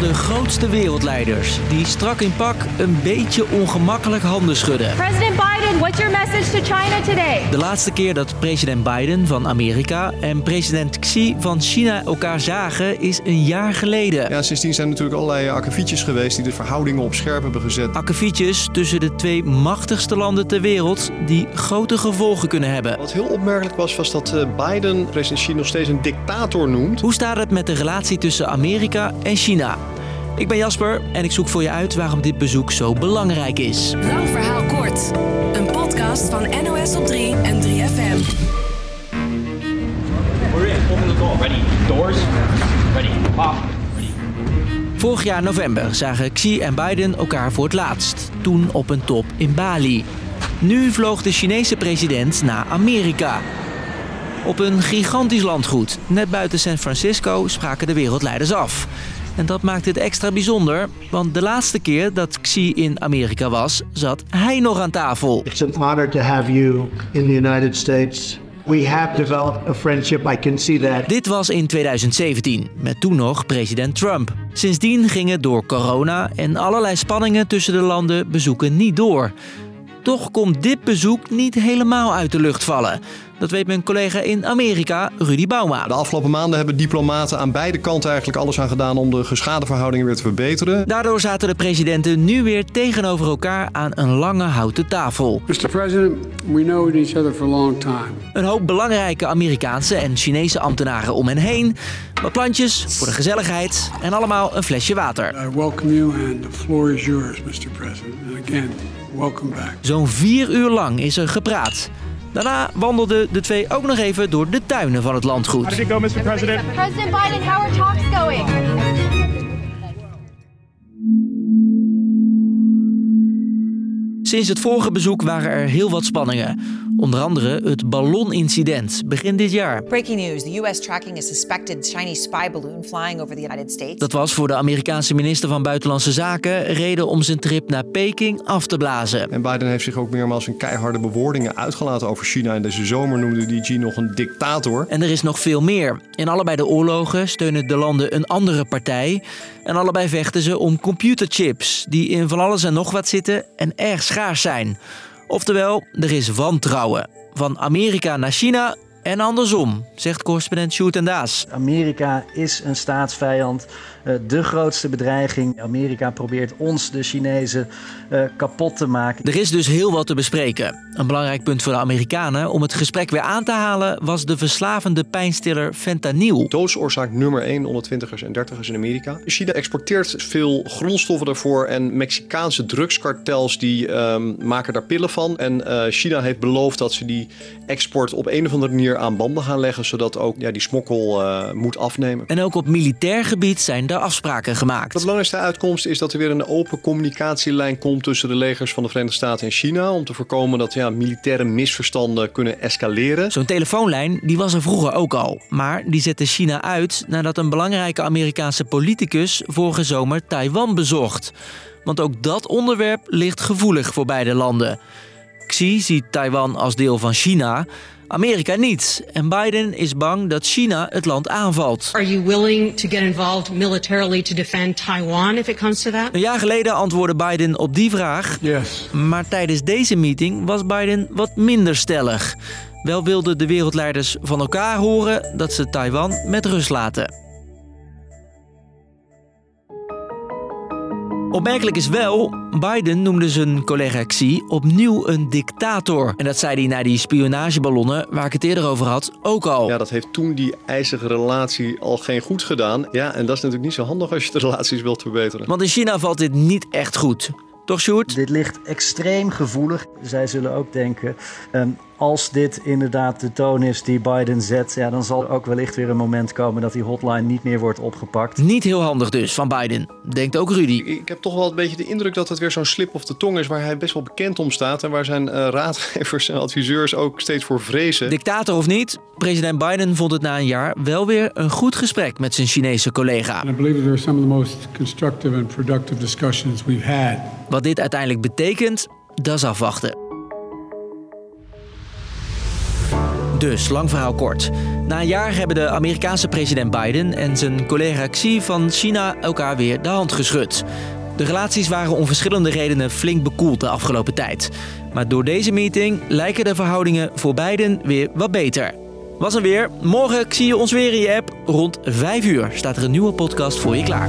de grootste wereldleiders die strak in pak een beetje ongemakkelijk handen schudden. President Biden, what's your message to China today? De laatste keer dat president Biden van Amerika en president Xi van China elkaar zagen is een jaar geleden. Ja, sindsdien zijn er natuurlijk allerlei akkefietjes geweest die de verhoudingen op scherp hebben gezet. Akkefietjes tussen de twee machtigste landen ter wereld die grote gevolgen kunnen hebben. Wat heel opmerkelijk was, was dat eh, Biden president Xi nog steeds een dictator noemt. Hoe staat het met de relatie tussen Amerika en China? Ik ben Jasper en ik zoek voor je uit waarom dit bezoek zo belangrijk is. Lang verhaal kort. Podcast van NOS op 3 en 3FM. We're in. Open the door. Ready. Doors. Ready. Pop. Ready. Vorig jaar november zagen Xi en Biden elkaar voor het laatst. Toen op een top in Bali. Nu vloog de Chinese president naar Amerika. Op een gigantisch landgoed, net buiten San Francisco, spraken de wereldleiders af. En dat maakt het extra bijzonder, want de laatste keer dat Xi in Amerika was, zat hij nog aan tafel. It's an honor to have you in the United States. We have developed a friendship. I can see that. Dit was in 2017, met toen nog president Trump. Sindsdien gingen door corona en allerlei spanningen tussen de landen bezoeken niet door. Toch komt dit bezoek niet helemaal uit de lucht vallen. Dat weet mijn collega in Amerika, Rudy Bauma. De afgelopen maanden hebben diplomaten aan beide kanten eigenlijk alles aan gedaan om de geschade verhoudingen weer te verbeteren. Daardoor zaten de presidenten nu weer tegenover elkaar aan een lange houten tafel. Mr. President, we know each other for a long time. Een hoop belangrijke Amerikaanse en Chinese ambtenaren om hen heen. Wat plantjes voor de gezelligheid en allemaal een flesje water. I welcome you and the floor is yours, Mr. President. And again, welcome back. Zo'n vier uur lang is er gepraat. Daarna wandelden de twee ook nog even door de tuinen van het landgoed. How did it go, Mr. President? President Biden, how are talks going? Sinds het vorige bezoek waren er heel wat spanningen. Onder andere het ballonincident begin dit jaar. Breaking news the U.S. tracking a suspected Chinese spy balloon flying over the United States. Dat was voor de Amerikaanse minister van Buitenlandse Zaken reden om zijn trip naar Peking af te blazen. En Biden heeft zich ook meermaals in keiharde bewoordingen uitgelaten over China. En deze zomer noemde die Xi nog een dictator. En er is nog veel meer. In allebei de oorlogen steunen de landen een andere partij. En allebei vechten ze om computerchips, die in van alles en nog wat zitten en erg schaars zijn. Oftewel, er is wantrouwen. Van Amerika naar China en andersom, zegt correspondent Sjoerd en Daas. Amerika is een staatsvijand, de grootste bedreiging. Amerika probeert ons, de Chinezen, eh, kapot te maken. Er is dus heel wat te bespreken. Een belangrijk punt voor de Amerikanen om het gesprek weer aan te halen was de verslavende pijnstiller fentanyl. Doodsoorzaak nummer 1 onder 20ers en 30ers in Amerika. China exporteert veel grondstoffen daarvoor en Mexicaanse drugskartels die ehm, maken daar pillen van. En eh, China heeft beloofd dat ze die export op een of andere manier aan banden gaan leggen, zodat ook ja, die smokkel eh, moet afnemen. En ook op militair gebied zijn afspraken gemaakt. De belangrijkste uitkomst is dat er weer een open communicatielijn komt tussen de legers van de Verenigde Staten en China. Om te voorkomen dat ja, militaire misverstanden kunnen escaleren. Zo'n telefoonlijn die was er vroeger ook al. Maar die zette China uit nadat een belangrijke Amerikaanse politicus vorige zomer Taiwan bezocht. Want ook dat onderwerp ligt gevoelig voor beide landen. Xi ziet Taiwan als deel van China, Amerika niet. En Biden is bang dat China het land aanvalt. Are you willing to get involved militarily to defend Taiwan if it comes to that? Een jaar geleden antwoordde Biden op die vraag. Yes. Maar tijdens deze meeting was Biden wat minder stellig. Wel wilden de wereldleiders van elkaar horen dat ze Taiwan met rust laten. Opmerkelijk is wel, Biden noemde zijn collega Xi opnieuw een dictator. En dat zei hij na die spionageballonnen waar ik het eerder over had ook al. Ja, dat heeft toen die ijzige relatie al geen goed gedaan. Ja, en dat is natuurlijk niet zo handig als je de relaties wilt verbeteren. Want in China valt dit niet echt goed. Toch, Sjoerd? Dit ligt extreem gevoelig. Zij zullen ook denken, ehm, als dit inderdaad de toon is die Biden zet, ja, dan zal er ook wellicht weer een moment komen dat die hotline niet meer wordt opgepakt. Niet heel handig dus van Biden, denkt ook Rudy. Ik heb toch wel een beetje de indruk dat het weer zo'n slip of de tong is waar hij best wel bekend om staat. En waar zijn eh, raadgevers en adviseurs ook steeds voor vrezen. Dictator of niet, president Biden vond het na een jaar wel weer een goed gesprek met zijn Chinese collega. And I believe that they're some of the most constructive and productive discussions we've had. Wat dit uiteindelijk betekent, dat is afwachten. Dus, lang verhaal kort. Na een jaar hebben de Amerikaanse president Biden en zijn collega Xi van China elkaar weer de hand geschud. De relaties waren om verschillende redenen flink bekoeld de afgelopen tijd. Maar door deze meeting lijken de verhoudingen voor beiden weer wat beter. Was er weer. Morgen zie je ons weer in je app. Rond 5 uur staat er een nieuwe podcast voor je klaar.